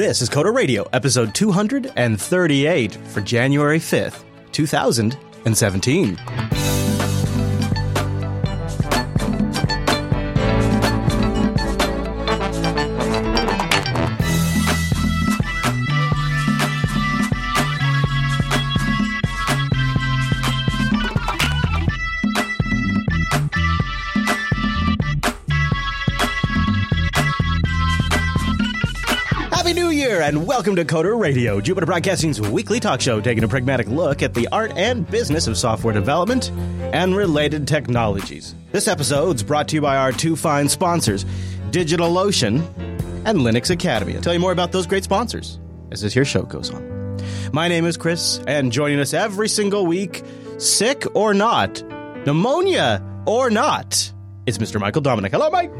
This is Coder Radio, episode 238 for January 5th, 2017. Welcome to Coder Radio, Jupiter Broadcasting's weekly talk show taking a pragmatic look at the art and business of software development and related technologies. This episode is brought to you by our two fine sponsors, DigitalOcean and Linux Academy. I'll tell you more about those great sponsors as this here show goes on. My name is Chris, and joining us every single week, sick or not, pneumonia or not, it's Mr. Michael Dominic. Hello, Mike.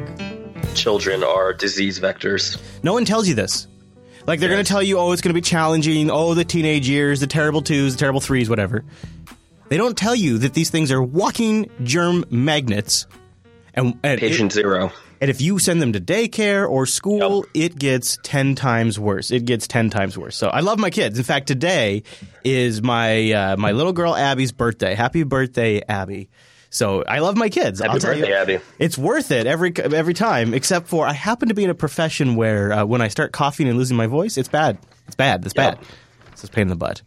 children are disease vectors. No one tells you this. Like they're going to tell you, oh, it's going to be challenging. Oh, the teenage years, the terrible twos, the terrible threes, whatever. They don't tell you that these things are walking germ magnets, and and, Patient it- zero. and if you send them to daycare or school, it gets ten times worse. It gets ten times worse. So I love my kids. In fact, today is my uh, my little girl Abby's birthday. Happy birthday, Abby! So I love my kids. Happy I'll tell birthday, you, Abby. It's worth it every every time, except for I happen to be in a profession where uh, when I start coughing and losing my voice, it's bad. It's bad. It's bad. Yep. It's a pain in the butt.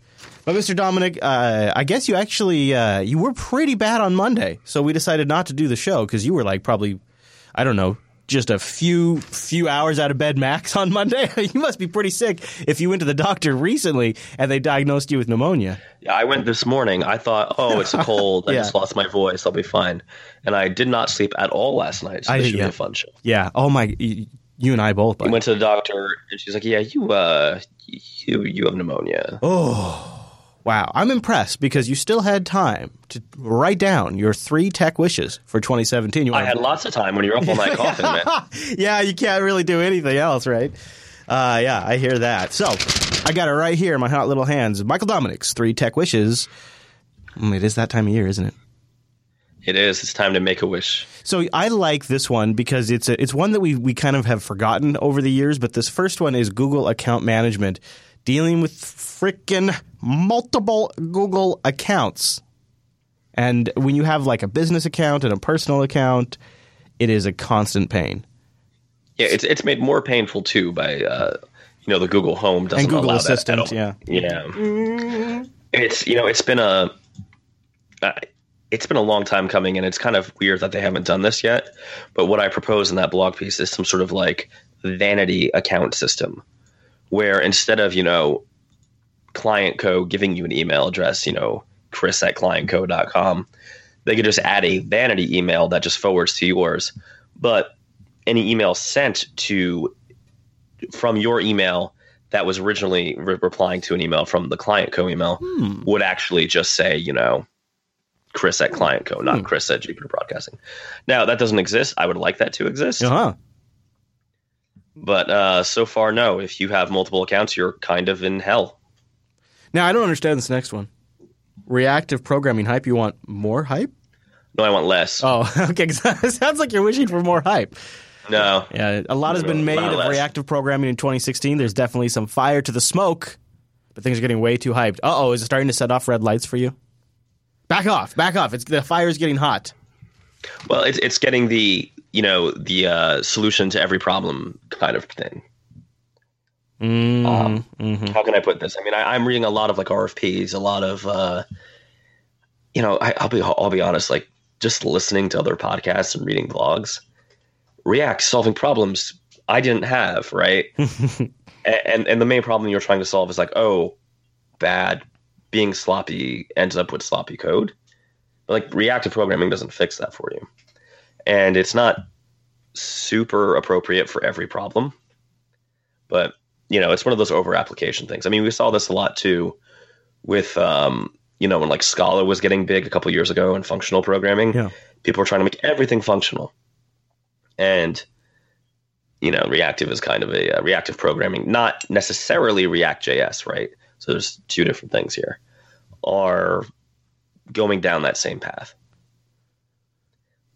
But Mr. Dominic, uh, I guess you actually uh, you were pretty bad on Monday, so we decided not to do the show because you were like probably, I don't know, just a few few hours out of bed max on Monday. you must be pretty sick if you went to the doctor recently and they diagnosed you with pneumonia. Yeah, I went this morning. I thought, oh, it's a cold. I just lost my voice. I'll be fine. And I did not sleep at all last night. So I- this should yeah. be a fun show. Yeah. Oh my, y- you and I both. I went to the doctor, and she's like, "Yeah, you, uh, you, you have pneumonia." Wow, I'm impressed because you still had time to write down your three tech wishes for 2017. You I had lots of time when you're up all night coughing, man. yeah, you can't really do anything else, right? Uh, yeah, I hear that. So, I got it right here in my hot little hands. Michael Dominic's three tech wishes. Mm, It is that time of year, isn't it? It is. It's time to make a wish. So I like this one because it's a, it's one that we we kind of have forgotten over the years. But this first one is Google account management, dealing with frickin' multiple Google accounts. And when you have like a business account and a personal account, it is a constant pain. Yeah, it's it's made more painful too by uh, you know the Google Home doesn't And Google allow that Assistant, all. yeah. yeah. It's you know it's been a uh, it's been a long time coming, and it's kind of weird that they haven't done this yet. But what I propose in that blog piece is some sort of like vanity account system, where instead of you know client co giving you an email address, you know chris at clientco.com, they could just add a vanity email that just forwards to yours. But any email sent to from your email that was originally re- replying to an email from the client co email would actually just say, you know, Chris at client co, not Chris at Jupiter Broadcasting. Now that doesn't exist. I would like that to exist, Uh huh. But uh, so far, no. If you have multiple accounts, you're kind of in hell. Now I don't understand this next one. Reactive programming hype. You want more hype? No, I want less. Oh, okay. it sounds like you're wishing for more hype. No, Yeah, a lot has been made of less. reactive programming in 2016. There's definitely some fire to the smoke, but things are getting way too hyped. Uh oh, is it starting to set off red lights for you? Back off, back off. It's the fire's getting hot. well, it's it's getting the you know the uh, solution to every problem kind of thing. Mm, Um, mhm. how can I put this? I mean, I, I'm reading a lot of like RFPs, a lot of, uh, you know, I, I'll be I'll be honest, like just listening to other podcasts and reading blogs, React solving problems I didn't have, right? And and the main problem you're trying to solve is like, oh, bad, being sloppy ends up with sloppy code. But like reactive programming doesn't fix that for you, and it's not super appropriate for every problem, but you know, it's one of those over application things. I mean, we saw this a lot too with, um, you know, when like Scala was getting big a couple years ago and functional programming. Yeah. People were trying to make everything functional. And, you know, reactive is kind of a uh, reactive programming, not necessarily React JS, right? So there's two different things here, are going down that same path.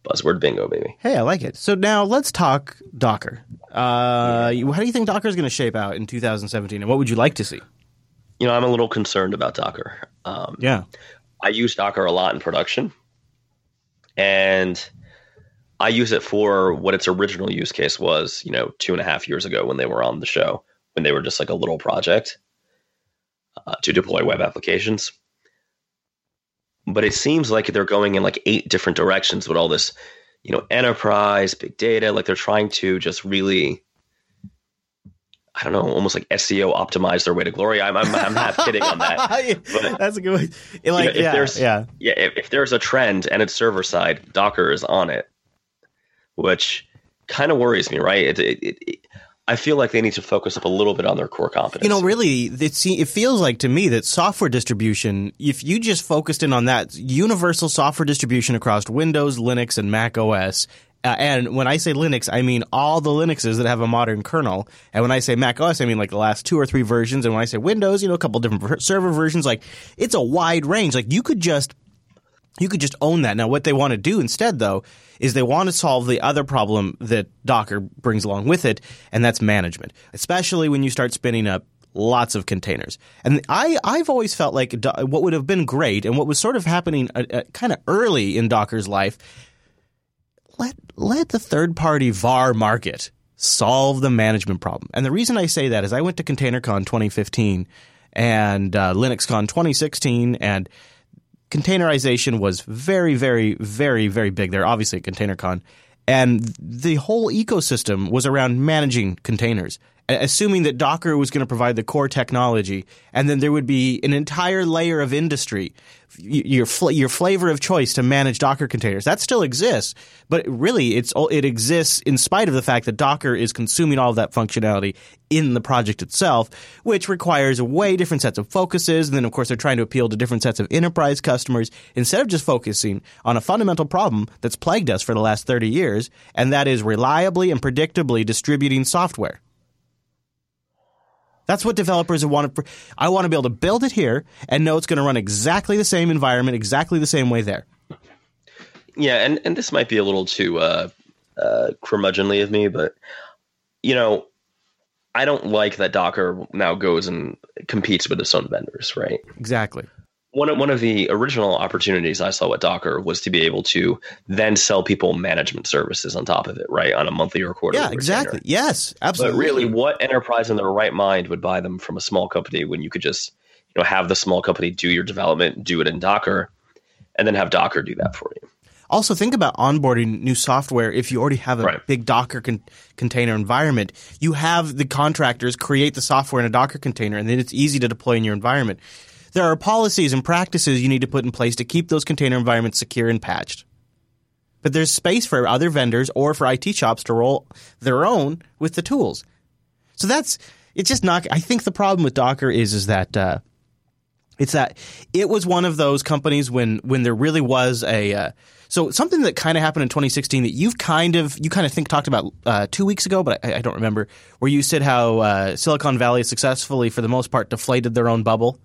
Buzzword bingo, baby. Hey, I like it. So now let's talk Docker. Uh, yeah. How do you think Docker is going to shape out in 2017, and what would you like to see? You know, I'm a little concerned about Docker. Um, yeah, I use Docker a lot in production, and I use it for what its original use case was. You know, two and a half years ago when they were on the show, when they were just like a little project uh, to deploy web applications but it seems like they're going in like eight different directions with all this, you know, enterprise, big data. Like they're trying to just really, I don't know, almost like SEO optimize their way to glory. I'm, I'm, I'm half kidding on that. But, That's a good way. Like, you know, if yeah, there's, yeah, yeah. If, if there's a trend and it's server side, Docker is on it, which kind of worries me, right? It, it, it, I feel like they need to focus up a little bit on their core competence. You know, really, it, it feels like to me that software distribution, if you just focused in on that universal software distribution across Windows, Linux, and Mac OS, uh, and when I say Linux, I mean all the Linuxes that have a modern kernel. And when I say Mac OS, I mean like the last two or three versions. And when I say Windows, you know, a couple different server versions. Like it's a wide range. Like you could just you could just own that. Now, what they want to do instead, though, is they want to solve the other problem that Docker brings along with it, and that's management, especially when you start spinning up lots of containers. And I, I've always felt like what would have been great and what was sort of happening uh, uh, kind of early in Docker's life, let, let the third party VAR market solve the management problem. And the reason I say that is I went to ContainerCon 2015 and uh, LinuxCon 2016 and – containerization was very, very, very, very big there. Obviously, at ContainerCon, and the whole ecosystem was around managing containers assuming that Docker was going to provide the core technology, and then there would be an entire layer of industry, your your flavor of choice to manage Docker containers. That still exists, but really it's it exists in spite of the fact that Docker is consuming all of that functionality in the project itself, which requires way different sets of focuses. And then, of course, they're trying to appeal to different sets of enterprise customers instead of just focusing on a fundamental problem that's plagued us for the last 30 years, and that is reliably and predictably distributing software. That's what developers want to. I want to be able to build it here and know it's going to run exactly the same environment, exactly the same way there. Yeah, and and this might be a little too uh, uh, curmudgeonly of me, but you know, I don't like that Docker now goes and competes with its own vendors, right? Exactly one of, one of the original opportunities I saw with Docker was to be able to then sell people management services on top of it, right, on a monthly or quarterly. Yeah, exactly. Yes, absolutely. But really, what enterprise in their right mind would buy them from a small company when you could just, you know, have the small company do your development, do it in Docker, and then have Docker do that for you. Also, think about onboarding new software. If you already have a right. big Docker con- container environment, you have the contractors create the software in a Docker container, and then it's easy to deploy in your environment. There are policies and practices you need to put in place to keep those container environments secure and patched. But there's space for other vendors or for IT shops to roll their own with the tools. So that's it's just not. I think the problem with Docker is is that uh, it's that it was one of those companies when when there really was a uh, so something that kind of happened in 2016 that you've kind of you kind of think talked about uh, two weeks ago, but I, I, don't remember where you said how uh, Silicon Valley successfully, for the most part, deflated their own bubble.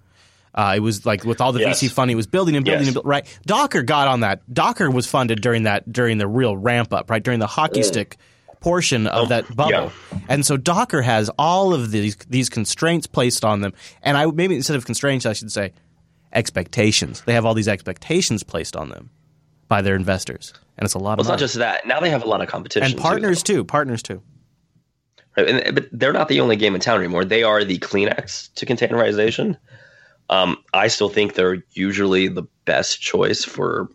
Uh, it was like with all the yes. VC funding, it was building and building yes. and building. Right, Docker got on that. Docker was funded during that during the real ramp up, right during the hockey mm. stick portion of oh, that bubble. Yeah. And so Docker has all of these these constraints placed on them. And I maybe instead of constraints, I should say expectations. They have all these expectations placed on them by their investors, and it's a lot. Well, of it's not just that. Now they have a lot of competition and partners too. too partners too. Right, and, but they're not the only game in town anymore. They are the Kleenex to containerization. Um, I still think they're usually the best choice for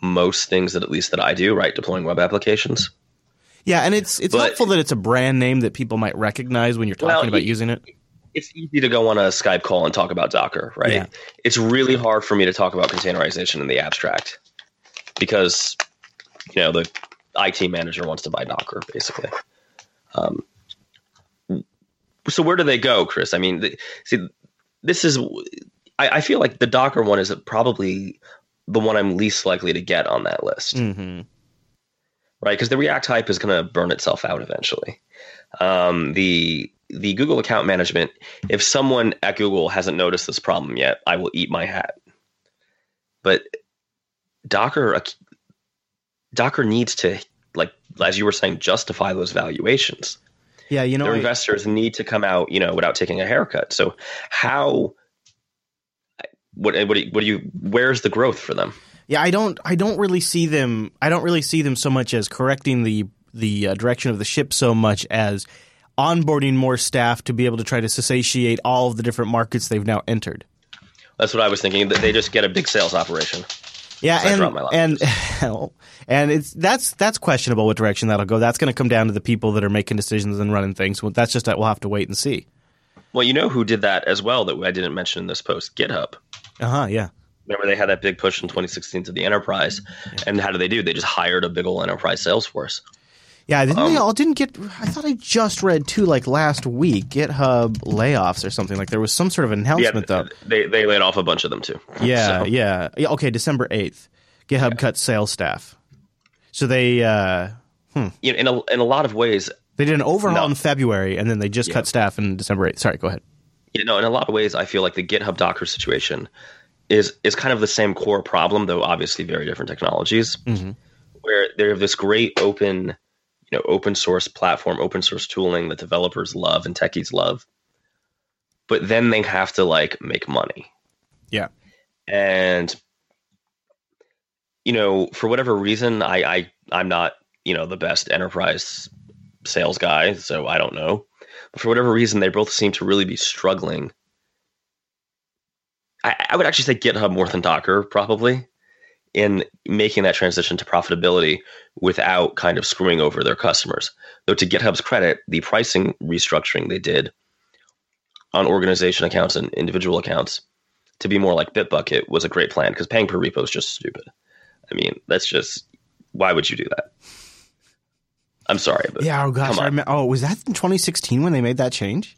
most things that at least that I do, right? Deploying web applications. Yeah, and it's it's but, helpful that it's a brand name that people might recognize when you're talking well, about using it. It's easy to go on a Skype call and talk about Docker, right? Yeah. It's really hard for me to talk about containerization in the abstract because you know the IT manager wants to buy Docker, basically. Um, so where do they go, Chris? I mean, the, see, this is I, I, feel like the Docker one is probably the one I'm least likely to get on that list. Mm-hmm. Right, because the React hype is going to burn itself out eventually. Um, the the Google account management, if someone at Google hasn't noticed this problem yet, I will eat my hat. But Docker, Docker needs to, like, as you were saying, justify those valuations. Yeah, you know, Their I- investors need to come out, you know, without taking a haircut. So how? What what do you, what do you? Where's the growth for them? Yeah, I don't. I don't really see them. I don't really see them so much as correcting the the uh, direction of the ship so much as onboarding more staff to be able to try to satiate all of the different markets they've now entered. That's what I was thinking. That they just get a big sales operation. Yeah, So I dropped my and and and it's that's that's questionable what direction that'll go. That's going to come down to the people that are making decisions and running things. Well, that's just that we'll have to wait and see. Well, you know who did that as well that I didn't mention in this post? GitHub. Uh huh. Yeah. Remember they had that big push in 2016 to the enterprise, and how did they do? They just hired a big old enterprise sales force. Yeah, didn't Um, they all didn't get? I thought I just read too, like last week, GitHub layoffs or something. Like there was some sort of Yeah, announcement though. they they laid off a bunch of them too. Yeah, So, yeah, yeah. Okay, December eighth, GitHub cut sales staff. So they uh, you know, in a in a lot of ways, they did an overhaul No. in February, and then they just cut staff in December eighth. Sorry, go ahead. you know, in a lot of ways, I feel like the GitHub Docker situation is is kind of the same core problem, though obviously very different technologies. Mm-hmm. Where they have this great open, you know, open source platform, open source tooling that developers love and techies love, but then they have to like make money. Yeah. and you know for whatever reason i i i'm not you know the best enterprise sales guy so i don't know but for whatever reason they both seem to really be struggling i, I would actually say github more than docker probably in making that transition to profitability without kind of screwing over their customers though to github's credit the pricing restructuring they did on organization accounts and individual accounts to be more like Bitbucket was a great plan because paying per repo is just stupid. I mean, that's just why would you do that? I'm sorry, but Yeah. Oh gosh. I on. remem- oh, was that in 2016 when they made that change?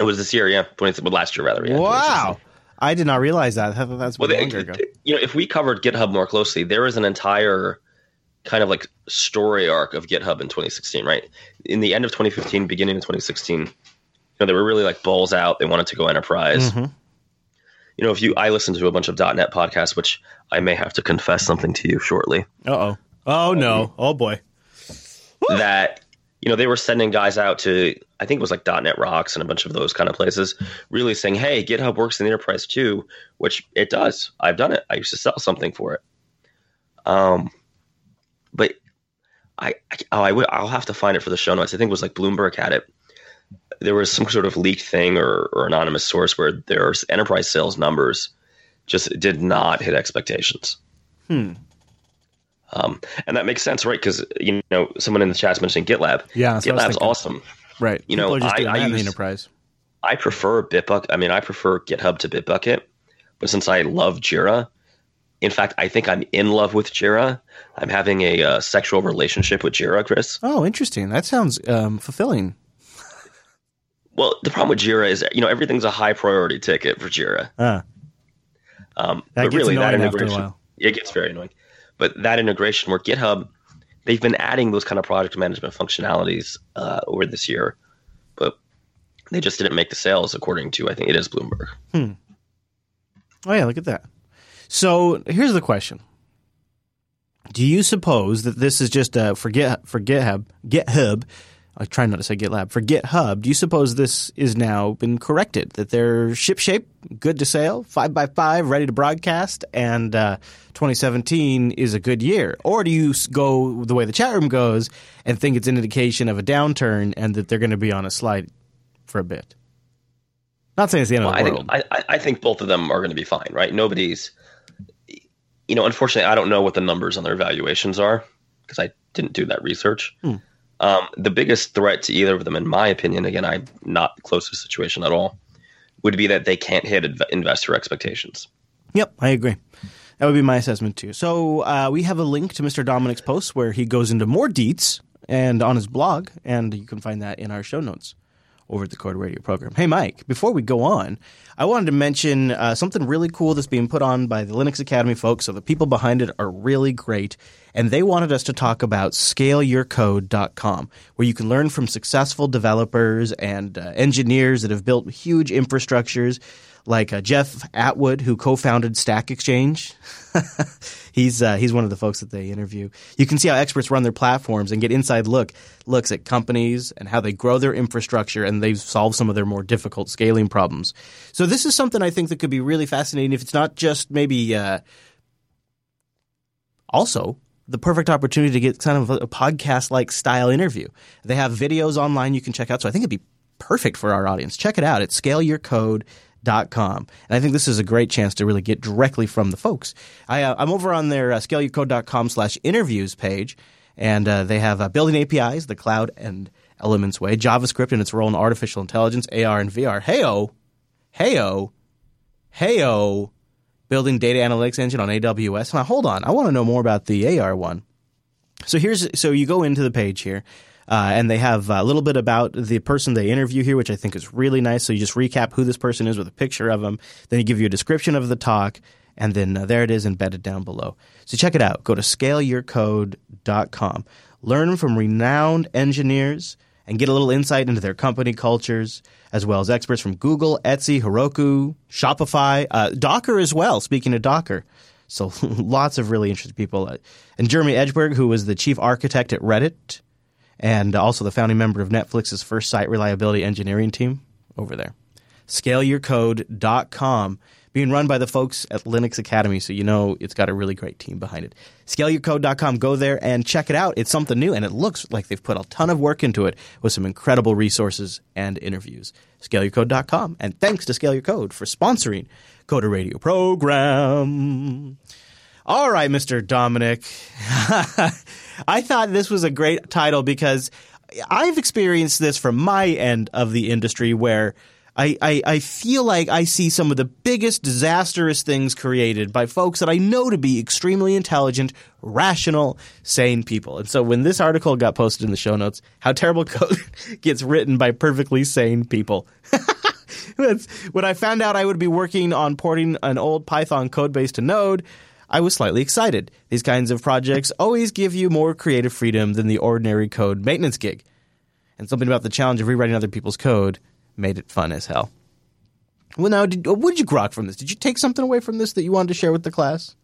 it was this year, yeah, 20, well, last year rather. Yeah, wow. I did not realize that. That's Well, longer ago. you know, if we covered GitHub more closely, there is an entire kind of like story arc of GitHub in 2016, right? In the end of 2015, beginning of 2016, you know, they were really like balls out. They wanted to go enterprise. Mhm. You know, if you, I listened to a bunch of .NET podcasts, which I may have to confess something to you shortly. Uh oh. Oh no. Oh boy. that you know they were sending guys out to I think it was like .NET Rocks and a bunch of those kind of places, really saying, "Hey, GitHub works in the enterprise too," which it does. I've done it. I used to sell something for it. Um, but I, I oh I will I'll have to find it for the show notes. I think it was like Bloomberg had it. There was some sort of leaked thing or, or anonymous source where their enterprise sales numbers just did not hit expectations. Hmm. Um, and that makes sense, right? Because you know, someone in the chat's mentioning GitLab. Yeah, that's what I was GitLab's awesome. Right. You People know, I- I use- enterprise. I prefer Bitbucket. I mean, I prefer GitHub to Bitbucket, but since I love Jira, in fact, I think I'm in love with Jira. I'm having a uh, sexual relationship with Jira, Chris. Oh, interesting. That sounds um, fulfilling. Well, the problem with Jira is, you know, everything's a high priority ticket for Jira. Uh, Um, that but gets really, that integration, while. it gets very annoying. But that integration where GitHub, they've been adding those kind of project management functionalities uh, over this year, but they just didn't make the sales according to I think it is Bloomberg. Oh yeah, look at that. So here's the question: Do you suppose that this is just a for Git for GitHub GitHub? I try not to say GitLab for GitHub. Do you suppose this is now been corrected? That they're ship shape, good to sail, five by five, ready to broadcast, and uh, 2017 is a good year? Or do you go the way the chat room goes and think it's an indication of a downturn and that they're going to be on a slide for a bit? Not saying it's the end Well, of the think world. I, I- I think both of them are going to be fine, right? Nobody's, you know, unfortunately, I don't know what the numbers on their valuations are because I didn't do that research. Hmm. Um, the biggest threat to either of them, in my opinion, again, I'm not close to the situation at all, would be that they can't hit inv- investor expectations. Yep, I agree. That would be my assessment too. So uh, we have a link to Mr. Dominic's post where he goes into more deets and on his blog, and you can find that in our show notes over at the Coder Radio program. Hey, Mike, before we go on, I wanted to mention uh, something really cool that's being put on by the Linux Academy folks. So the people behind it are really great, and they wanted us to talk about scaleyourcode.com, where you can learn from successful developers and uh, engineers that have built huge infrastructures like uh, Jeff Atwood, who co-founded Stack Exchange. he's uh, he's one of the folks that they interview. You can see how experts run their platforms and get inside look looks at companies and how they grow their infrastructure and they've solved some of their more difficult scaling problems. So this is something I think that could be really fascinating if it's not just maybe uh, also the perfect opportunity to get kind of a podcast like style interview. They have videos online you can check out. So I think it'd be perfect for our audience. Check it out at scaleyourcode.com. And I think this is a great chance to really get directly from the folks. I, uh, I'm over on their uh, scaleyourcode.com slash interviews page, and uh, they have uh, building APIs, the cloud and elements way, JavaScript and its role in artificial intelligence, AR and VR. Heyo, heyo, heyo building data analytics engine on AWS. Now, hold on, I want to know more about the AR one. So here's so you go into the page here. Uh, and they have a little bit about the person they interview here, which I think is really nice. So you just recap who this person is with a picture of them. Then you give you a description of the talk, and then uh, there it is embedded down below. So check it out. Go to scaleyourcode.com. Learn from renowned engineers and get a little insight into their company cultures, as well as experts from Google, Etsy, Heroku, Shopify, uh, Docker as well. Speaking of Docker. So lots of really interesting people. And Jeremy Edberg, who was the chief architect at Reddit and also the founding member of Netflix's first site reliability engineering team over there. ScaleYourCode.com being run by the folks at Linux Academy, so you know it's got a really great team behind it. ScaleYourCode.com, go there and check it out. It's something new, and it looks like they've put a ton of work into it with some incredible resources and interviews. ScaleYourCode.com, and thanks to Scale Your Code for sponsoring Coder Radio program. All right, Mr. Dominic. I thought this was a great title because I've experienced this from my end of the industry where – I, I, I feel like I see some of the biggest disastrous things created by folks that I know to be extremely intelligent, rational, sane people. And so when this article got posted in the show notes, how terrible code gets written by perfectly sane people. when I found out I would be working on porting an old Python code base to Node, I was slightly excited. These kinds of projects always give you more creative freedom than the ordinary code maintenance gig. And something about the challenge of rewriting other people's code made it fun as hell. Well, now, did, what did you grok from this? Did you take something away from this that you wanted to share with the class?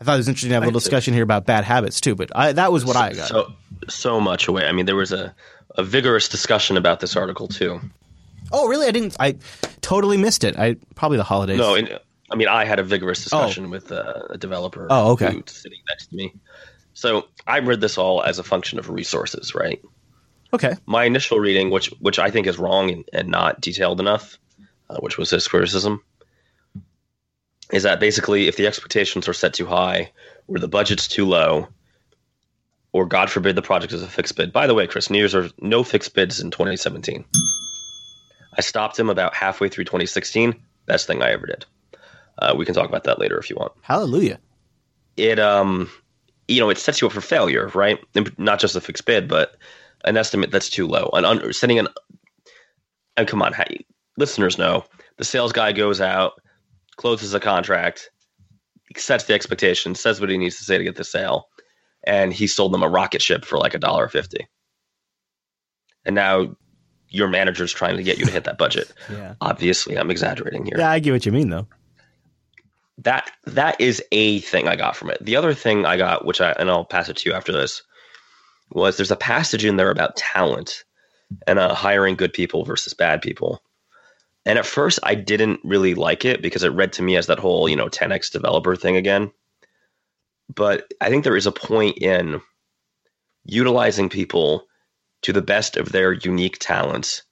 I thought it was interesting to have a little discussion here about bad habits too, but I, that was what so, I got. So, so much away. I mean, there was a, a vigorous discussion about this article too. Oh, really? I didn't. I totally missed it. I probably the holidays. No, in, I mean, I had a vigorous discussion oh. with uh, a developer. Oh, okay. sitting next to me. So I read this all as a function of resources, right? Okay. My initial reading, which which I think is wrong and, and not detailed enough, uh, which was his criticism, is that basically if the expectations are set too high, or the budget's too low, or God forbid the project is a fixed bid. By the way, Chris, New Year's are no fixed bids in 2017. I stopped him about halfway through 2016. Best thing I ever did. Uh, we can talk about that later if you want. Hallelujah. It um, you know, it sets you up for failure, right? Not just a fixed bid, but an estimate that's too low. An under, setting an and come on, hey, listeners know the sales guy goes out, closes a contract, sets the expectation, says what he needs to say to get the sale, and he sold them a rocket ship for like a dollar fifty. And now your manager's trying to get you to hit that budget. yeah. Obviously, I'm exaggerating here. Yeah, I get what you mean though. That that is a thing I got from it. The other thing I got, which I and I'll pass it to you after this, was there's a passage in there about talent and uh, hiring good people versus bad people. And at first, I didn't really like it because it read to me as that whole, you know, 10x developer thing again. But I think there is a point in utilizing people to the best of their unique talents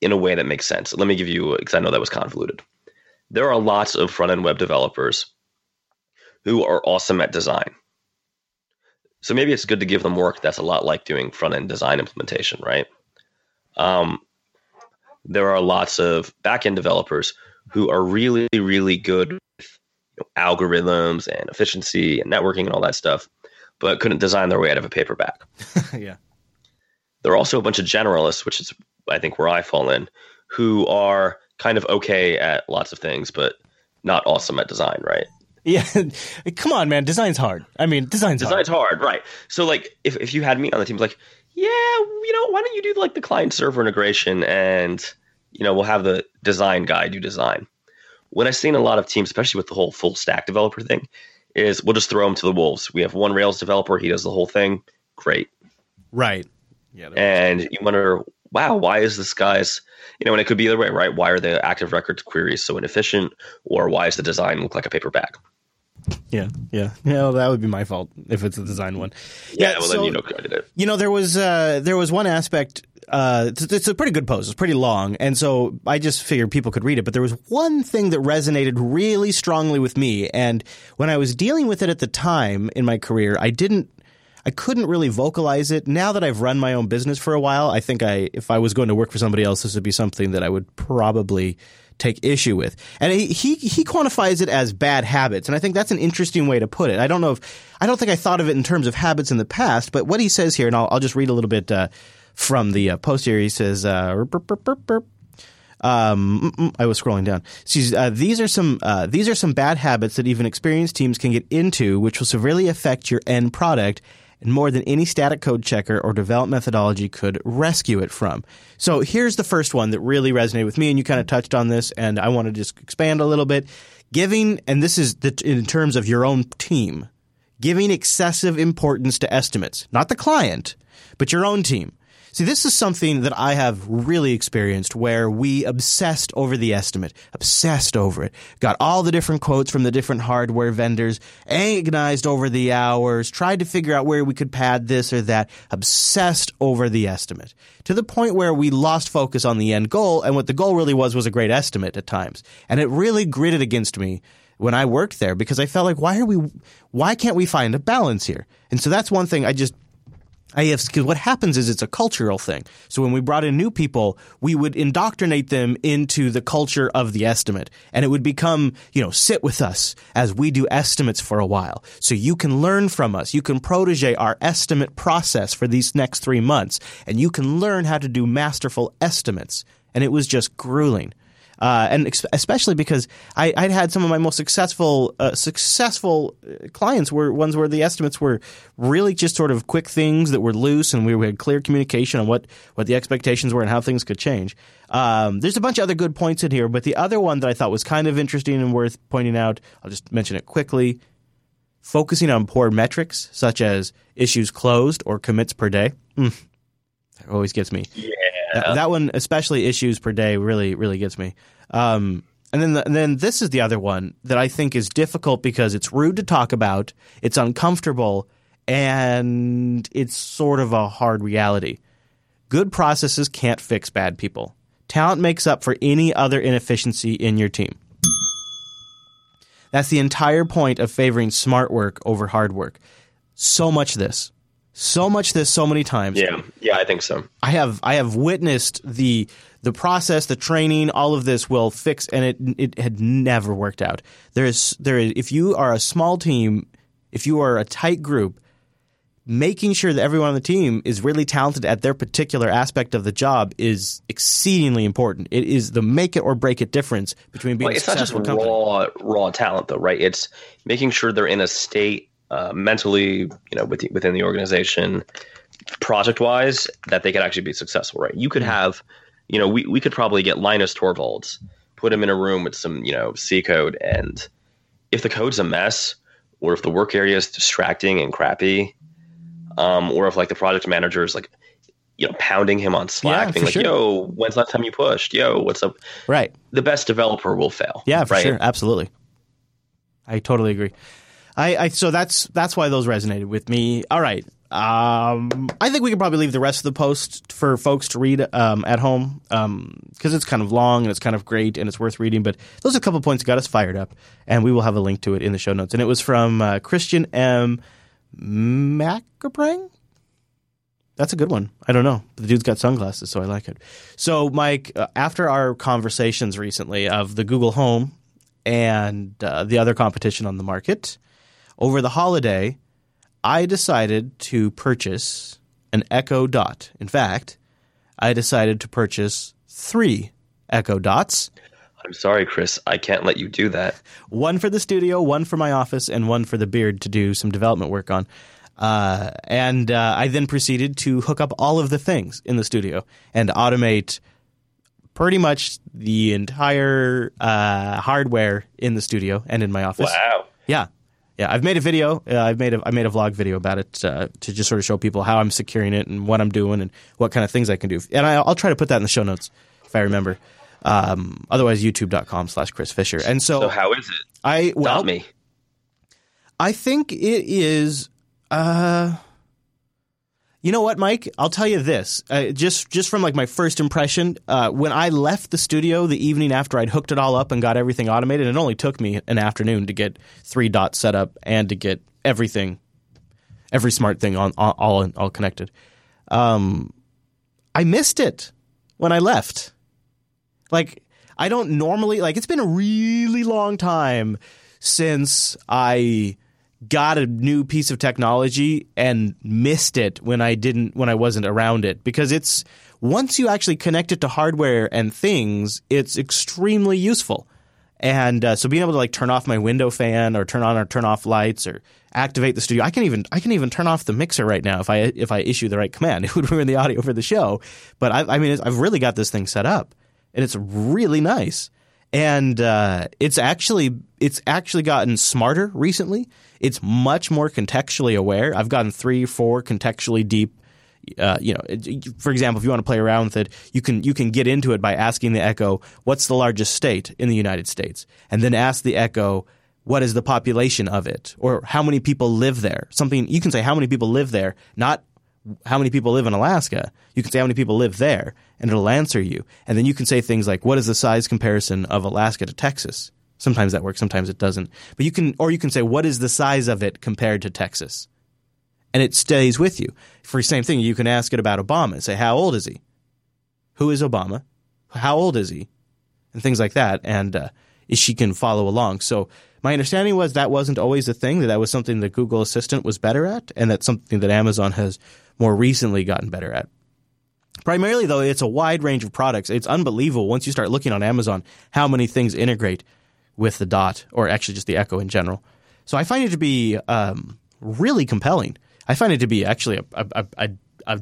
in a way that makes sense. Let me give you, because I know that was convoluted. There are lots of front end web developers who are awesome at design. So maybe it's good to give them work that's a lot like doing front end design implementation, right? Um, there are lots of back end developers who are really, really good with you know, algorithms and efficiency and networking and all that stuff, but couldn't design their way out of a paperback. yeah. There are also a bunch of generalists, which is, I think, where I fall in, who are kind of okay at lots of things, but not awesome at design, right? Yeah, come on, man. Design's hard. I mean, design's design's hard. hard, right? So, like, if if you had me on the team, like, yeah, you know, why don't you do like the client server integration and you know, we'll have the design guy do design. What I've seen a lot of teams, especially with the whole full stack developer thing, is we'll just throw them to the wolves. We have one Rails developer, he does the whole thing. Great. Right. Yeah. And you wonder, wow, why is this guy's, you know, and it could be either way, right? Why are the active records queries so inefficient? Or why does the design look like a paper bag? Yeah, yeah, yeah. Well, that would be my fault if it's a design one. Yeah, well, so, then you know, I did it. You know, there was uh, there was one aspect. Uh, it's, it's, a pretty good post. It's pretty long, and so I just figured people could read it. But there was one thing that resonated really strongly with me, and when I was dealing with it at the time in my career, I didn't I couldn't really vocalize it. Now that I've run my own business for a while, I think I if I was going to work for somebody else, this would be something that I would probably take issue with. And he, he, he quantifies it as bad habits, and I think that's an interesting way to put it. I don't know if I don't think I thought of it in terms of habits in the past, but what he says here, and I'll, I'll just read a little bit uh, from the uh, post here. He says. Uh, um, mm, mm, I was scrolling down. Uh, these are some uh, these are some bad habits that even experienced teams can get into, which will severely affect your end product and more than any static code checker or development methodology could rescue it from. So here's the first one that really resonated with me, and you kind of touched on this, and I want to just expand a little bit. Giving, and this is the, in terms of your own team, giving excessive importance to estimates, not the client, but your own team. See, this is something that I have really experienced where we obsessed over the estimate, obsessed over it, got all the different quotes from the different hardware vendors, agonized over the hours, tried to figure out where we could pad this or that, obsessed over the estimate to the point where we lost focus on the end goal. And what the goal really was was a great estimate at times. And it really gritted against me when I worked there because I felt like, why are we, why can't we find a balance here? And so that's one thing I just AFs because what happens is it's a cultural thing. So when we brought in new people, we would indoctrinate them into the culture of the estimate, and it would become you know sit with us as we do estimates for a while, so you can learn from us. You can protege our estimate process for these next three months, and you can learn how to do masterful estimates. And it was just grueling. Uh, and ex- especially because I, would had some of my most successful uh, successful uh, clients were ones where the estimates were really just sort of quick things that were loose, and we had clear communication on what what the expectations were and how things could change. Um, there's a bunch of other good points in here, but the other one that I thought was kind of interesting and worth pointing out, I'll just mention it quickly. Focusing on poor metrics such as issues closed or commits per day. Mm, always gets me. Yeah. That, that, one, especially issues per day, really really gets me. Um, and then the, and then this is the other one that I think is difficult because it's rude to talk about, it's uncomfortable, and it's sort of a hard reality. Good processes can't fix bad people. Talent makes up for any other inefficiency in your team. That's the entire point of favoring smart work over hard work. So much this so much this so many times. Yeah, yeah, I think so. I have I have witnessed the the process, the training, all of this will fix, and it it had never worked out. There is there is if you are a small team, if you are a tight group, making sure that everyone on the team is really talented at their particular aspect of the job is exceedingly important. It is the make it or break it difference between being well, it's not just raw raw talent though, right? It's making sure they're in a state uh, mentally, you know, within, within the organization, project wise, that they could actually be successful, right? You could mm-hmm. have, you know, we, we could probably get Linus Torvalds, put him in a room with some, you know, C code. And if the code's a mess, or if the work area is distracting and crappy, um, or if like the project manager is like, you know, pounding him on Slack, yeah, being like, sure. "Yo, when's the last time you pushed? Yo, what's up?" Right. The best developer will fail. Yeah, for right? sure, absolutely. I totally agree. I, I so that's that's why those resonated with me. All right. Um, I think we could probably leave the rest of the post for folks to read um, at home because um, it's kind of long and it's kind of great and it's worth reading. But those are a couple points that got us fired up, and we will have a link to it in the show notes. And it was from uh, Christian M. Mackeprang. That's a good one. I don't know. The dude's got sunglasses, so I like it. So, Mike, uh, after our conversations recently of the Google Home and uh, the other competition on the market, over the holiday, I decided to purchase an Echo Dot. In fact, I decided to purchase three Echo Dots. I'm sorry, Chris. I can't let you do that. One for the studio, one for my office, and one for the beard to do some development work on. Uh, and uh, I then proceeded to hook up all of the things in the studio and automate pretty much the entire uh, hardware in the studio and in my office. Wow. Yeah, yeah. I've made a video. Uh, I've made a I made a vlog video about it uh, to just sort of show people how I'm securing it and what I'm doing and what kind of things I can do. And I, I'll try to put that in the show notes if I remember. Um, otherwise, YouTube.com slash Chris Fisher. And so, So how is it? I well, Tell me. I think it is. Uh, you know what, Mike? I'll tell you this. Uh, just just from like my first impression, uh, when I left the studio the evening after I'd hooked it all up and got everything automated, it only took me an afternoon to get three dots set up and to get everything, every smart thing on all all, connected. Um, I missed it when I left. Like I don't normally like. It's been a really long time since I got a new piece of technology and missed it when I didn't when I wasn't around it because it's once you actually connect it to hardware and things, it's extremely useful. And uh, so being able to like turn off my window fan or turn on or turn off lights or activate the studio, I can even I can even turn off the mixer right now if I if I issue the right command. It would ruin the audio for the show, but I, I mean I've really got this thing set up, and it's really nice. And uh, it's actually it's actually gotten smarter recently. It's much more contextually aware. I've gotten three, four contextually deep uh, you know, for example, if you want to play around with it, you can you can get into it by asking the Echo, "What's the largest state in the United States?" and then ask the Echo, "What is the population of it?" or "How many people live there?" Something you can say, "How many people live there?" Not how many people live in Alaska. You can say how many people live there, and it'll answer you. And then you can say things like, "What is the size comparison of Alaska to Texas?" Sometimes that works, sometimes it doesn't. But you can, or you can say, "What is the size of it compared to Texas?" and it stays with you. For the same thing, you can ask it about Obama. Say, how old is he? Who is Obama? How old is he? And things like that. And uh, she can follow along. So my understanding was that wasn't always a thing, that that was something that Google Assistant was better at, and that's something that Amazon has more recently gotten better at. Primarily, though, it's a wide range of products. It's unbelievable once you start looking on Amazon how many things integrate with the Dot, or actually just the Echo in general. So I find it to be um, really compelling. I find it to be actually a, a, a, a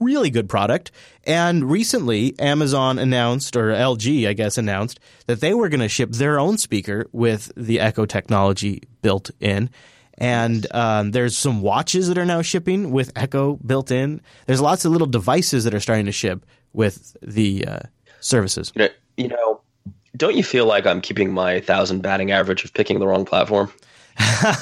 really good product. And recently, Amazon announced, or LG, I guess, announced that they were going to ship their own speaker with the Echo technology built in. And um, there's some watches that are now shipping with Echo built in. There's lots of little devices that are starting to ship with the uh, services. You know, you know, don't you feel like I'm keeping my thousand batting average of picking the wrong platform?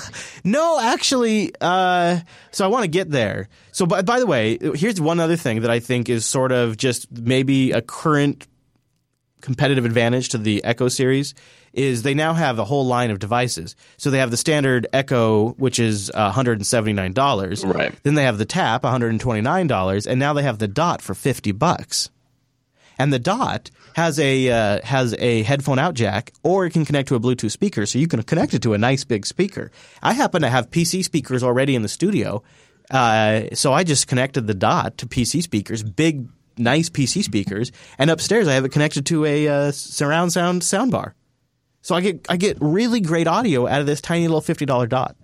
No, actually, uh, so I want to get there. So, by, by the way, here's one other thing that I think is sort of just maybe a current competitive advantage to the Echo series is they now have a whole line of devices. So they have the standard Echo, which is $179. Right. Then they have the Tap, $129, and now they have the Dot for 50 bucks. And the Dot has a uh, has a headphone out jack, or it can connect to a Bluetooth speaker, so you can connect it to a nice big speaker. I happen to have PC speakers already in the studio, uh, so I just connected the Dot to PC speakers, big, nice PC speakers, and upstairs I have it connected to a uh, surround sound soundbar. So I get I get really great audio out of this tiny little fifty dollar Dot.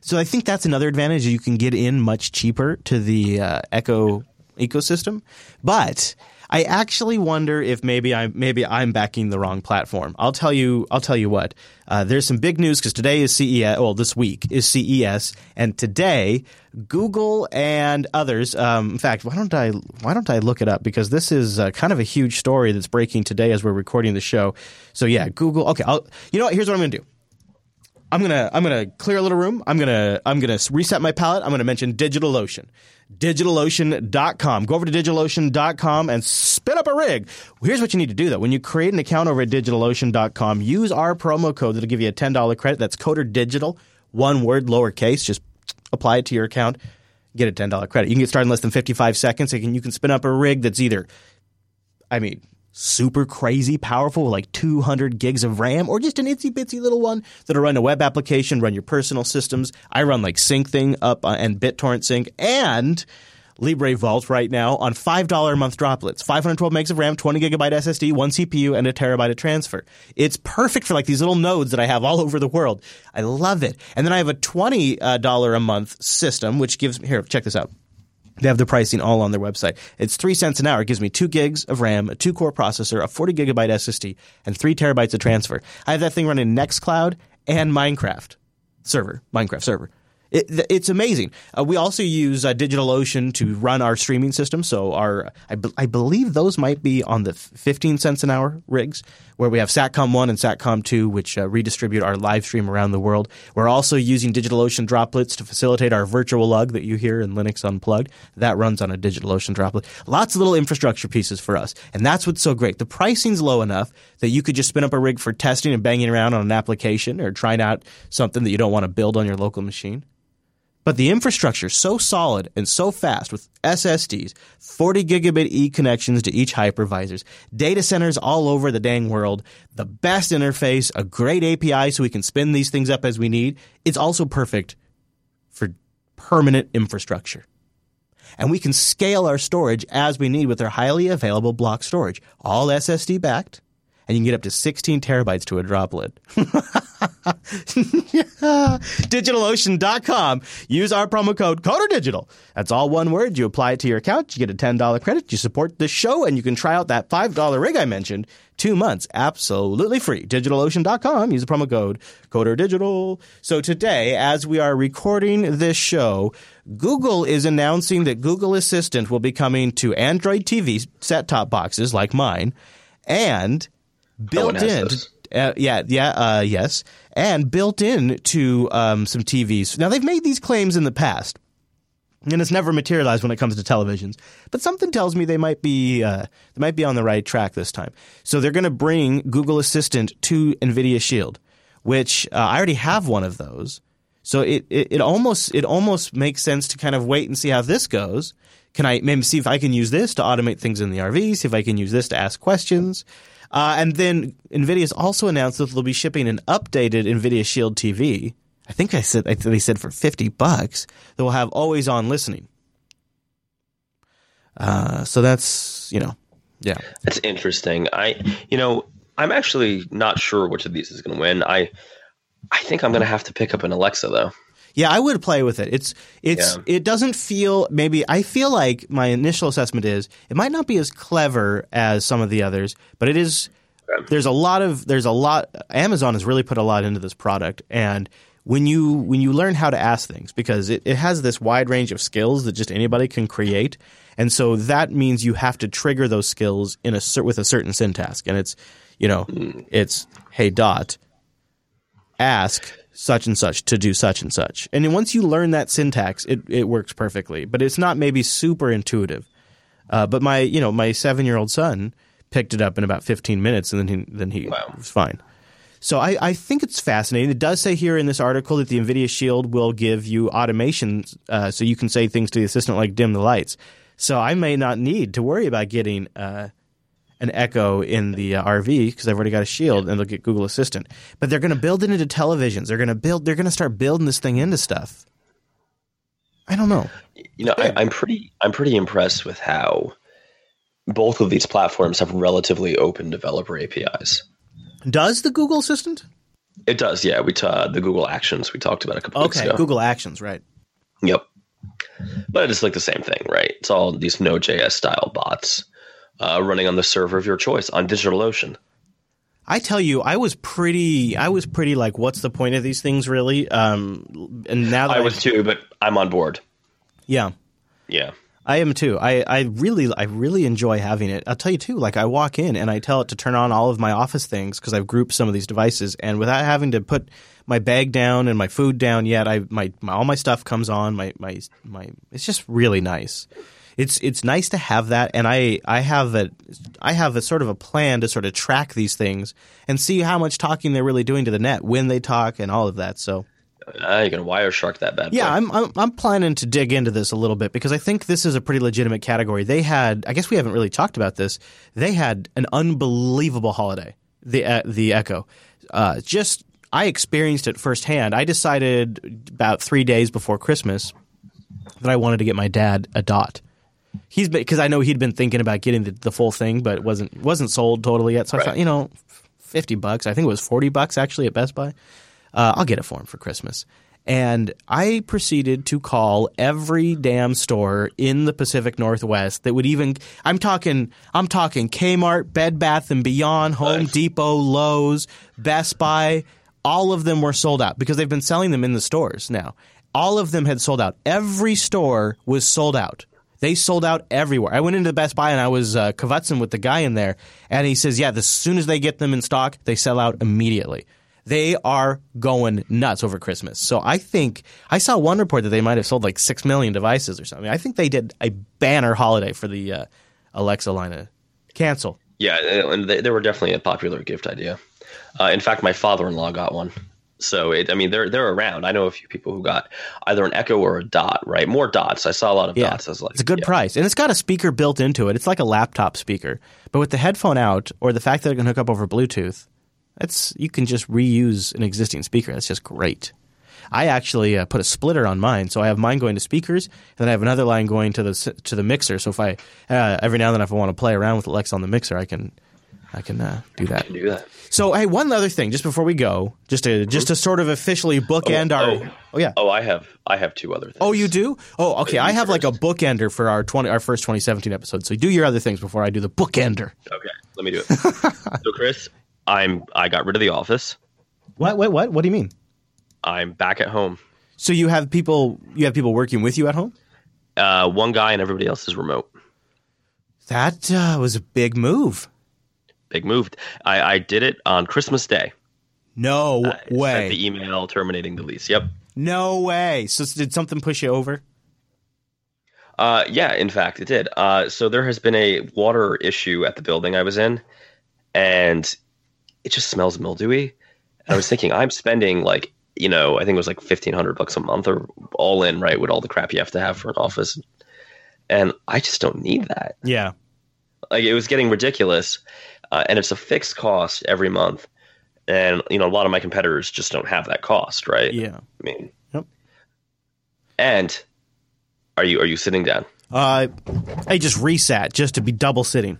So I think that's another advantage. You can get in much cheaper to the uh, Echo ecosystem, but I actually wonder if maybe I'm maybe I'm backing the wrong platform. I'll tell you. I'll tell you what. Uh, there's some big news because today is CES. Well, this week is CES, and today Google and others. Um, in fact, why don't I why don't I look it up because this is uh, kind of a huge story that's breaking today as we're recording the show. So yeah, Google. Okay, I'll. You know what? Here's what I'm going to do. I'm gonna I'm gonna clear a little room. I'm gonna I'm gonna reset my palette. I'm gonna mention DigitalOcean. DigitalOcean.com. Go over to DigitalOcean.com and spin up a rig. Here's what you need to do though. When you create an account over at DigitalOcean.com, use our promo code that'll give you a $10 credit. That's Coder Digital, one word, lowercase. Just apply it to your account, get a $10 credit. You can get started in less than 55 seconds. You can, you can spin up a rig that's either, I mean, super crazy powerful with like 200 gigs of RAM or just an itsy bitsy little one that'll run a web application, run your personal systems. I run like SyncThing up uh, and BitTorrent Sync and Libre Vault right now on $5 a month droplets. 512 megs of RAM, 20 gigabyte SSD, one CPU, and a terabyte of transfer. It's perfect for like these little nodes that I have all over the world. I love it. And then I have a $20 a month system, which gives, me, here, check this out. They have the pricing all on their website. It's three cents an hour. It gives me two gigs of RAM, a two core processor, a 40 gigabyte SSD, and three terabytes of transfer. I have that thing running Nextcloud and Minecraft server, Minecraft server. It, it's amazing. Uh, we also use uh, DigitalOcean to run our streaming system. So our, I, be, I, believe those might be on the 15 cents an hour rigs, where we have Satcom one and Satcom two, which uh, redistribute our live stream around the world. We're also using DigitalOcean droplets to facilitate our virtual lug that you hear in Linux Unplugged. That runs on a DigitalOcean droplet. Lots of little infrastructure pieces for us, and that's what's so great. The pricing's low enough that you could just spin up a rig for testing and banging around on an application or trying out something that you don't want to build on your local machine. But the infrastructure so solid and so fast with SSDs, 40 gigabit E connections to each hypervisors, data centers all over the dang world, the best interface, a great API so we can spin these things up as we need. It's also perfect for permanent infrastructure. And we can scale our storage as we need with our highly available block storage, all SSD backed, and you can get up to 16 terabytes to a droplet. DigitalOcean.com. Use our promo code CoderDigital. That's all one word. You apply it to your account, you get a $10 credit, you support this show, and you can try out that $5 rig I mentioned two months absolutely free. DigitalOcean.com. Use the promo code CoderDigital. So today, as we are recording this show, Google is announcing that Google Assistant will be coming to Android TV set top boxes like mine and built in. Uh, yeah, yeah, uh, yes, and built in to um, some TVs. Now they've made these claims in the past, and it's never materialized when it comes to televisions. But something tells me they might be uh, they might be on the right track this time. So they're going to bring Google Assistant to NVIDIA Shield, which uh, I already have one of those. So it, it, it almost it almost makes sense to kind of wait and see how this goes. Can I maybe see if I can use this to automate things in the RV? See if I can use this to ask questions. Uh, and then NVIDIA's also announced that they'll be shipping an updated NVIDIA Shield TV. I think I said I they said for fifty bucks that will have always on listening. Uh, so that's you know, yeah, that's interesting. I you know I'm actually not sure which of these is going to win. I I think I'm going to have to pick up an Alexa though. Yeah, I would play with it. It's it's yeah. it doesn't feel maybe I feel like my initial assessment is it might not be as clever as some of the others, but it is there's a lot of there's a lot Amazon has really put a lot into this product and when you when you learn how to ask things because it, it has this wide range of skills that just anybody can create and so that means you have to trigger those skills in a with a certain syntax and it's you know mm. it's hey dot ask such and such to do such and such. And once you learn that syntax, it, it works perfectly. But it's not maybe super intuitive. Uh, but my you know my seven year old son picked it up in about fifteen minutes, and then he then he wow. was fine. So I, I think it's fascinating. It does say here in this article that the NVIDIA Shield will give you automation, uh, so you can say things to the assistant like dim the lights. So I may not need to worry about getting uh, an Echo in the uh, RV because I've already got a Shield, and they'll get Google Assistant. But they're going to build it into televisions. They're going to build. They're going to start building this thing into stuff. I don't know. You know, I, I'm pretty. I'm pretty impressed with how both of these platforms have relatively open developer APIs. Does the Google Assistant? It does. Yeah, we t- uh, the Google Actions we talked about a couple okay, weeks ago. Google Actions, right? Yep. But it's like the same thing, right? It's all these Node.js style bots uh, running on the server of your choice on DigitalOcean. I tell you, I was pretty. I was pretty like, what's the point of these things, really? Um, and now I was I, too, but I'm on board. Yeah, yeah, I am too. I, I really, I really enjoy having it. I'll tell you too. Like, I walk in and I tell it to turn on all of my office things because I've grouped some of these devices, and without having to put my bag down and my food down yet, I my, my all my stuff comes on. My my my. It's just really nice it's it's nice to have that, and I I have a I have a sort of a plan to sort of track these things and see how much talking they're really doing to the net when they talk and all of that. So. Uh, you can Wireshark that bad. Yeah, I'm, I'm, I'm planning to dig into this a little bit because I think this is a pretty legitimate category. They had, I guess we haven't really talked about this. They had an unbelievable holiday. The uh, the Echo, uh, just I experienced it firsthand. I decided about three days before Christmas that I wanted to get my dad a dot he's because I know he'd been thinking about getting the, the full thing, but it wasn't wasn't sold totally yet. So right. I thought, you know, fifty bucks. I think it was forty bucks actually at Best Buy. Uh, I'll get it for him for Christmas. And I proceeded to call every damn store in the Pacific Northwest that would even I'm talking I'm talking Kmart, Bed Bath and Beyond, Home Nice. Depot, Lowe's, Best Buy, all of them were sold out because they've been selling them in the stores now. All of them had sold out. Every store was sold out. They sold out everywhere. I went into the Best Buy and I was uh, with the guy in there, and he says, "Yeah, as soon as they get them in stock, they sell out immediately." They are going nuts over Christmas. So I think I saw one report that they might have sold like six million devices or something. I think they did a banner holiday for the uh, Alexa line of cancel. Yeah, and they, they were definitely a popular gift idea. Uh, in fact, my father-in-law got one. So it, I mean, they're they're around. I know a few people who got either an Echo or a Dot. Right, more dots. I saw a lot of Yeah, dots. I was like, it's a good yeah. price, and it's got a speaker built into it. It's like a laptop speaker, but with the headphone out, or the fact that it can hook up over Bluetooth, that's you can just reuse an existing speaker. That's just great. I actually uh, put a splitter on mine, so I have mine going to speakers, and then I have another line going to the to the mixer. So if I uh, every now and then if I want to play around with Alexa on the mixer, I can I can uh, do that. Can Do that. So hey, one other thing, just before we go, just to just to sort of officially bookend our oh. oh yeah Oh, I have I have two other things. Oh, you do? Oh, okay. I have like a bookender for our twenty, our first 2017 episode. So do your other things before I do the bookender. Okay, let me do it. so, Chris, I'm I got rid of the office. What? What? What? What do you mean? I'm back at home. So you have people, you have people working with you at home? Uh, one guy and everybody else is remote. That uh, was a big move. Big move. I, I did it on Christmas Day. No I way. Sent the email terminating the lease. Yep. no way. So did something push you over? Uh, yeah, in fact, it did. Uh, so there has been a water issue at the building I was in, and it just smells mildewy. And I was thinking, I'm spending like, you know, I think it was like fifteen hundred bucks a month or all in, right, with all the crap you have to have for an office, and I just don't need that. Yeah. Like it was getting ridiculous, uh, and it's a fixed cost every month, and you know, a lot of my competitors just don't have that cost, right? Yeah. I mean, Yep. and are you are you sitting down? Uh, I just resat just to be double sitting.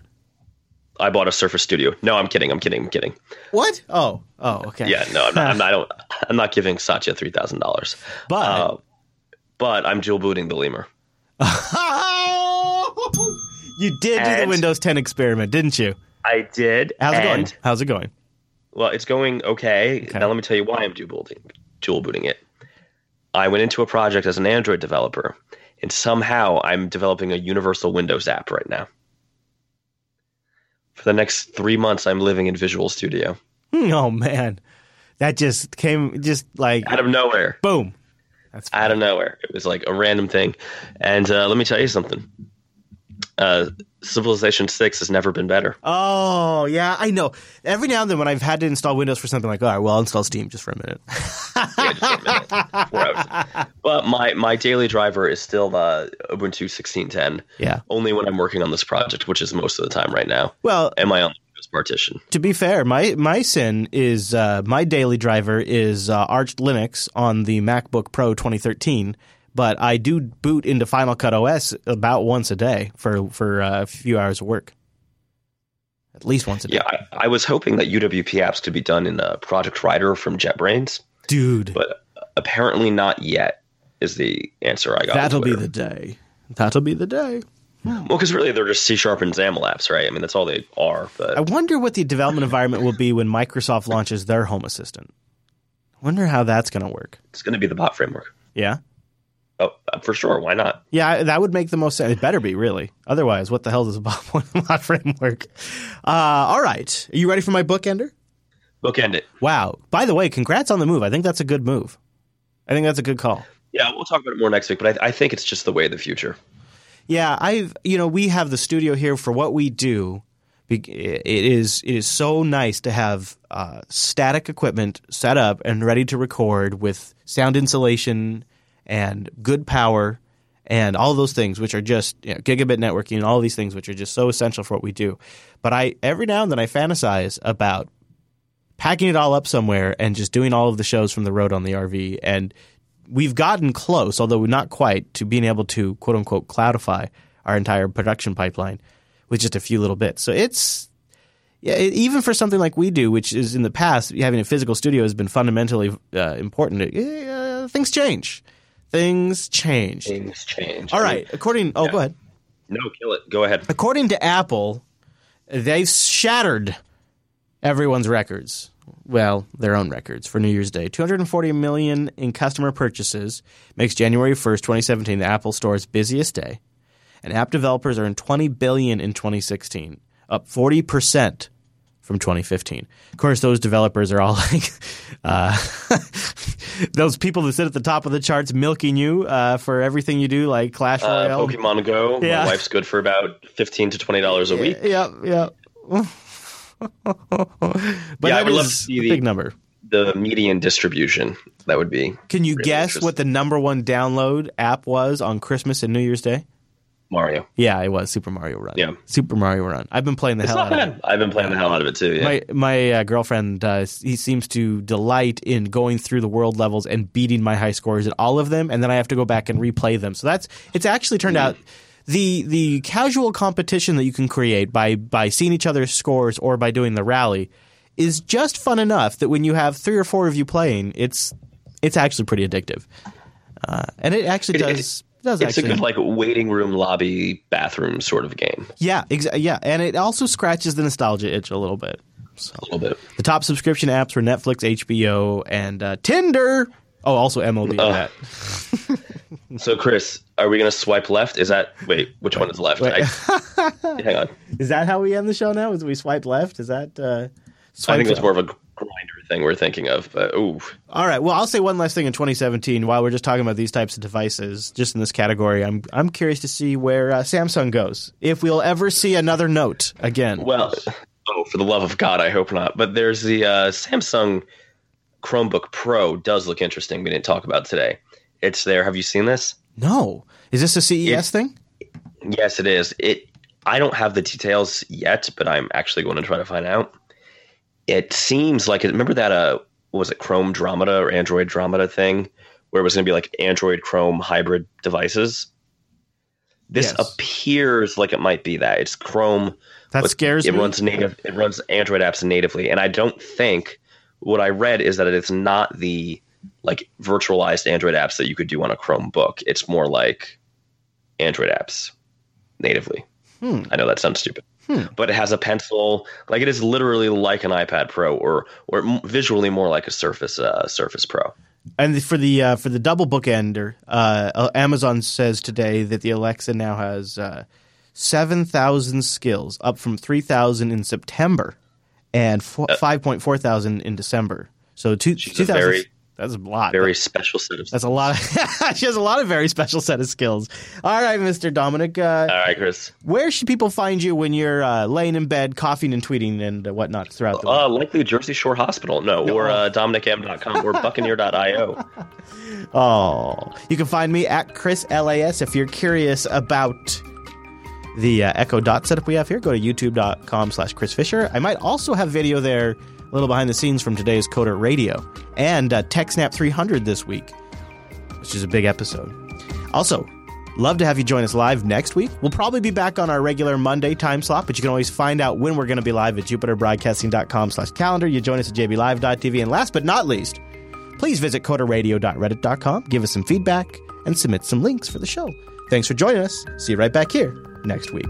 I bought a Surface Studio. No, I'm kidding. I'm kidding. I'm kidding. What? Oh. Oh. Okay. Yeah, no, I'm not, I'm not, I don't. I'm not giving Satya three thousand dollars. But Uh, but I'm dual booting the lemur. you did do the Windows 10 experiment, didn't you? I did. How's it going? How's it going? Well, it's going okay. Okay. Now let me tell you why I'm dual booting, dual booting it. I went into a project as an Android developer, and somehow I'm developing a universal Windows app right now. For the next three months, I'm living in Visual Studio Oh man, that just came just like out of nowhere. boom. That's out of nowhere. It was like a random thing. And uh, let me tell you something. Uh, Civilization Six has never been better. Oh yeah, I know. Every now and then when I've had to install Windows for something like, all right, well, I'll install Steam just for a minute. Yeah, a minute. But my my daily driver is still uh, Ubuntu sixteen ten. yeah. Only when I'm working on this project, which is most of the time right now. Well, Am I on the Windows partition? to be fair, my my sin is uh, my daily driver is uh, Arch Linux on the MacBook Pro 2013. But I do boot into Final Cut OS about once a day for for uh, a few hours of work. At least once a day, Yeah, I, I was hoping that UWP apps could be done in uh, Project Rider from JetBrains, dude. but apparently not yet. Is the answer I got. That'll be the day. That'll be the day. well, because really they're just C sharp and XAML apps, right? I mean, that's all they are. But I wonder what the development environment will be when Microsoft launches their Home Assistant. Wonder how that's going to work. it's going to be the bot framework. Yeah, Oh, uh, for sure. Why not? yeah, that would make the most sense. It better be really. Otherwise, what the hell does a bot framework? Uh, all right, are you ready for my bookender? Bookend it. Wow. By the way, congrats on the move. I think that's a good move. I think that's a good call. Yeah, we'll talk about it more next week. But I, I think it's just the way of the future. Yeah, I've you know we have the studio here for what we do. It is it is so nice to have uh, static equipment set up and ready to record with sound insulation and good power and all those things, which are just you know, gigabit networking and all these things, which are just so essential for what we do. But I every now and then I fantasize about packing it all up somewhere and just doing all of the shows from the road on the RV. And we've gotten close, although not quite, to being able to quote unquote cloudify our entire production pipeline with just a few little bits. So it's yeah, even for something like we do, which is in the past having a physical studio has been fundamentally uh, important. Uh, things change. Things change. Things change. All right. According, oh, Yeah. go ahead. No, kill it. Go ahead. According to Apple, they've shattered everyone's records. Well, their own records for New Year's Day. 240 million in customer purchases makes January 1st, 2017 the Apple Store's busiest day. And app developers earned 20 billion in 2016, up 40% from 2015. Of course, those developers are all like uh, those people that sit at the top of the charts milking you uh, for everything you do, like Clash Uh, Royale. Pokemon Go. Yeah. My wife's good for about fifteen to twenty dollars a week. Yeah, yeah. but Yeah, I would love to see the- big number. The median distribution that would be Can you really guess what the number one download app was on Christmas and New Year's Day? Mario. Yeah, it was Super Mario Run. Yeah. Super Mario Run. I've been playing the It's hell out of it. I've been playing the hell out of it too. Yeah. My my uh, girlfriend uh, he seems to delight in going through the world levels and beating my high scores at all of them, and then I have to go back and replay them. So that's it's actually turned out the the casual competition that you can create by by seeing each other's scores or by doing the rally is just fun enough that when you have three or four of you playing, it's it's actually pretty addictive, uh, and it actually It- it- does. does it's actually a good like waiting room, lobby, bathroom sort of game. yeah, exa- yeah, and it also scratches the nostalgia itch a little bit. A little bit. The top subscription apps were Netflix, HBO, and uh, Tinder. Oh, also MLB. Ugh. that. So, Chris, are we going to swipe left? Is that wait? Which one is left? I, hang on. Is that how we end the show now? Is we swipe left? Is that? Uh, I think it's up? more of a Grindr thing we're thinking of. But ooh, All right. Well, I'll say one last thing in 2017. While we're just talking about these types of devices, just in this category, I'm I'm curious to see where uh, Samsung goes. If we'll ever see another Note again. well, oh, for the love of God, I hope not. But there's the uh, Samsung Chromebook Pro. Does look interesting. We didn't talk about today. It's there. Have you seen this? no. Is this a CES It- thing? Yes, it is. It. I don't have the details yet, but I'm actually going to try to find out. It seems like it. Remember that? Uh, was it Chrome Dramata or Android Dramata thing, where it was going to be like Android Chrome hybrid devices? This Yes. appears like it might be that. It's Chrome. That but scares it me. runs native. It runs Android apps natively, and I don't think what I read is that it's not the like virtualized Android apps that you could do on a Chromebook. It's more like Android apps natively. Hmm. I know that sounds stupid, Hmm. but it has a pencil. Like it is literally like an iPad Pro, or or visually more like a Surface uh, Surface Pro. And for the uh, for the double bookender, uh, uh, Amazon says today that the Alexa now has uh, seven thousand skills, up from three thousand in September, and four, five point four thousand in December. So two Uh, two thousand. That's a lot. Very special set of. That's a lot. Of, she has a lot of very special set of skills. All right, Mister Dominick, uh, All right, Chris. where should people find you when you're uh, laying in bed, coughing and tweeting and whatnot throughout the week? Uh, likely Jersey Shore Hospital. No, or uh, DominickM.com or Buccaneer.io. Oh, you can find me at Chris LAS if you're curious about the uh, Echo Dot setup we have here. Go to youtube.com slash Chris Fisher. I might also have video there, a little behind the scenes from today's Coder Radio and uh, TechSnap 300 this week, which is a big episode. Also, love to have you join us live next week. We'll probably be back on our regular Monday time slot, but you can always find out when we're going to be live at jupiterbroadcasting.com slash calendar. You join us at jblive.tv. And last but not least, please visit coderradio.reddit.com, give us some feedback, and submit some links for the show. Thanks for joining us. See you right back here next week.